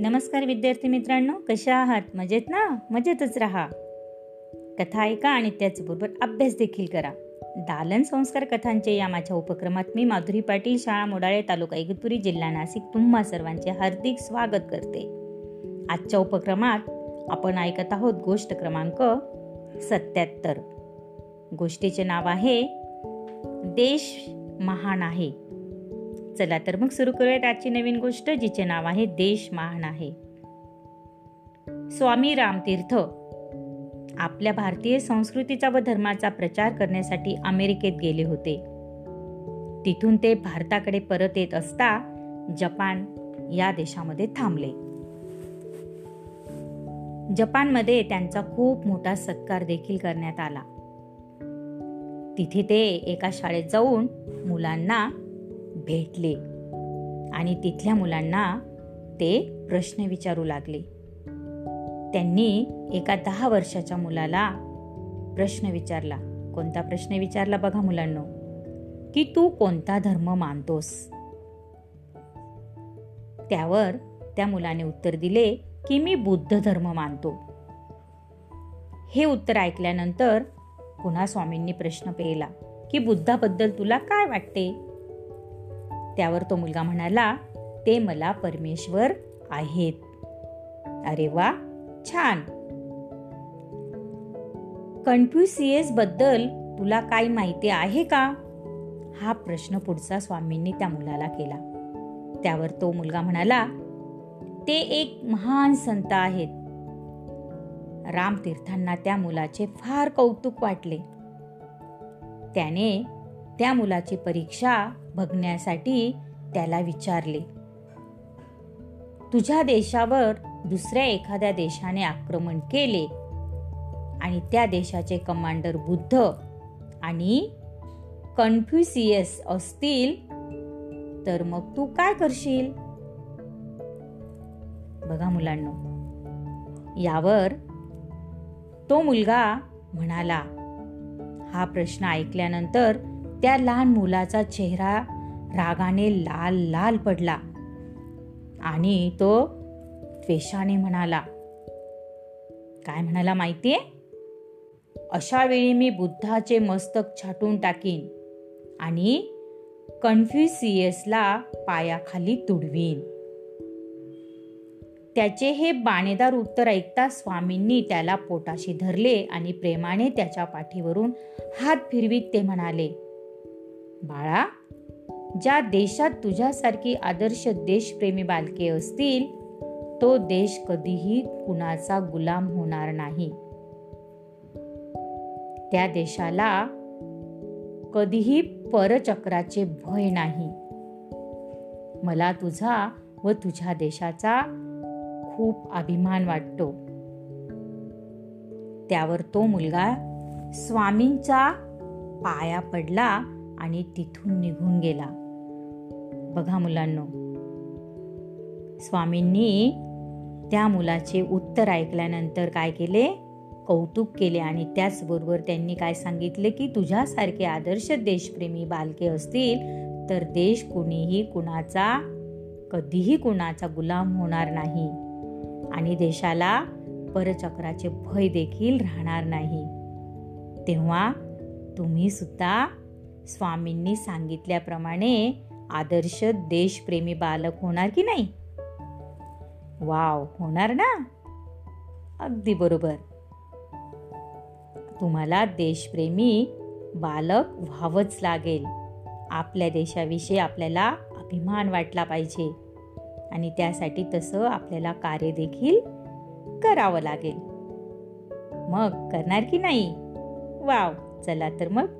नमस्कार विद्यार्थी मित्रांनो कशा आहात? मजेत ना? मजेतच राहा. कथा ऐका आणि त्याचबरोबर अभ्यास देखील करा. दालन संस्कार कथांचे या माझ्या उपक्रमात मी माधुरी पाटील शाळा मोडाळे तालुका इगतपुरी जिल्हा नाशिक तुम्हा सर्वांचे हार्दिक स्वागत करते. आजच्या उपक्रमात आपण ऐकत आहोत गोष्ट क्रमांक सत्याहत्तर. गोष्टीचे नाव आहे देश महान आहे. चला तर मग सुरू करूयात आजची नवीन गोष्ट जिचे नाव आहे देश महान आहे. स्वामी रामतीर्थ. आपल्या भारतीय संस्कृतीचा व धर्माचा प्रचार करण्यासाठी अमेरिकेत गेले होते. तिथून ते भारताकडे परत येत असता जपान या देशामध्ये थांबले. जपानमध्ये त्यांचा खूप मोठा सत्कार देखील करण्यात आला. तिथे ते एका शाळेत जाऊन मुलांना भेटले. आणि तिथल्या मुलांना ते प्रश्न विचारू लागले. त्यांनी एका दहा वर्षाच्या मुलाला प्रश्न विचारला. कोणता प्रश्न विचारला बघा मुलांना? की तू कोणता धर्म मानतोस? त्यावर त्या मुलाने उत्तर दिले की मी बुद्ध धर्म मानतो. हे उत्तर ऐकल्यानंतर पुन्हा स्वामींनी प्रश्न पेला की बुद्धाबद्दल तुला काय वाटते? त्यावर तो मुलगा म्हणाला ते मला परमेश्वर आहेत. अरे वा छान. कन्फ्युसियसबद्दल तुला काय माहिती आहे का? हा प्रश्न पुढचा स्वामींनी त्या मुलाला केला. त्यावर तो मुलगा म्हणाला ते एक महान संत आहेत. रामतीर्थांना त्या मुलाचे फार कौतुक वाटले. त्याने त्या मुलाची परीक्षा बघण्यासाठी त्याला विचारले तुझ्या देशावर दुसऱ्या एखाद्या देशाने आक्रमण केले आणि त्या देशाचे कमांडर बुद्ध आणि कन्फ्युसियस असतील तर मग तू काय करशील? बघा मुलांना यावर तो मुलगा म्हणाला हा प्रश्न ऐकल्यानंतर त्या लहान मुलाचा चेहरा रागाने लाल लाल पडला. आणि तो द्वेषाने म्हणाला काय म्हणाला माहितीये? अशा वेळी मी बुद्धाचे मस्तक छाटून टाकीन आणि कन्फ्युसियसला पायाखाली तुडवीन. त्याचे हे बाणेदार उत्तर ऐकता स्वामींनी त्याला पोटाशी धरले आणि प्रेमाने त्याच्या पाठीवरून हात फिरवीत ते म्हणाले बाळा ज्या देशात तुझ्यासारखी आदर्श देशप्रेमी बालके असतील तो देश कधीही कुणाचा गुलाम होणार नाही. त्या देशाला कधीही परचक्राचे भय नाही. मला तुझा व तुझ्या देशाचा खूप अभिमान वाटतो. त्यावर तो मुलगा स्वामींचा पाया पडला आणि तिथून निघून गेला. बघा मुलांनो स्वामींनी त्या मुलाचे उत्तर ऐकल्यानंतर काय केले? कौतुक केले आणि त्याचबरोबर त्यांनी काय सांगितले की तुझ्यासारखे आदर्श देशप्रेमी बालके असतील तर देश कुणीही कुणाचा कधीही कुणाचा गुलाम होणार नाही आणि देशाला परचक्राचे भय देखील राहणार नाही. तेव्हा तुम्ही सुद्धा स्वामींनी सांगितल्याप्रमाणे आदर्श देशप्रेमी बालक होणार की नाही? वाव होणार ना? अगदी बरोबर. तुम्हाला देशप्रेमी बालक व्हावंच लागेल. आपल्या देशाविषयी आपल्याला अभिमान वाटला पाहिजे. आणि त्यासाठी तसं आपल्याला कार्य देखील करावं लागेल. मग करणार की नाही? वाव चला तर मग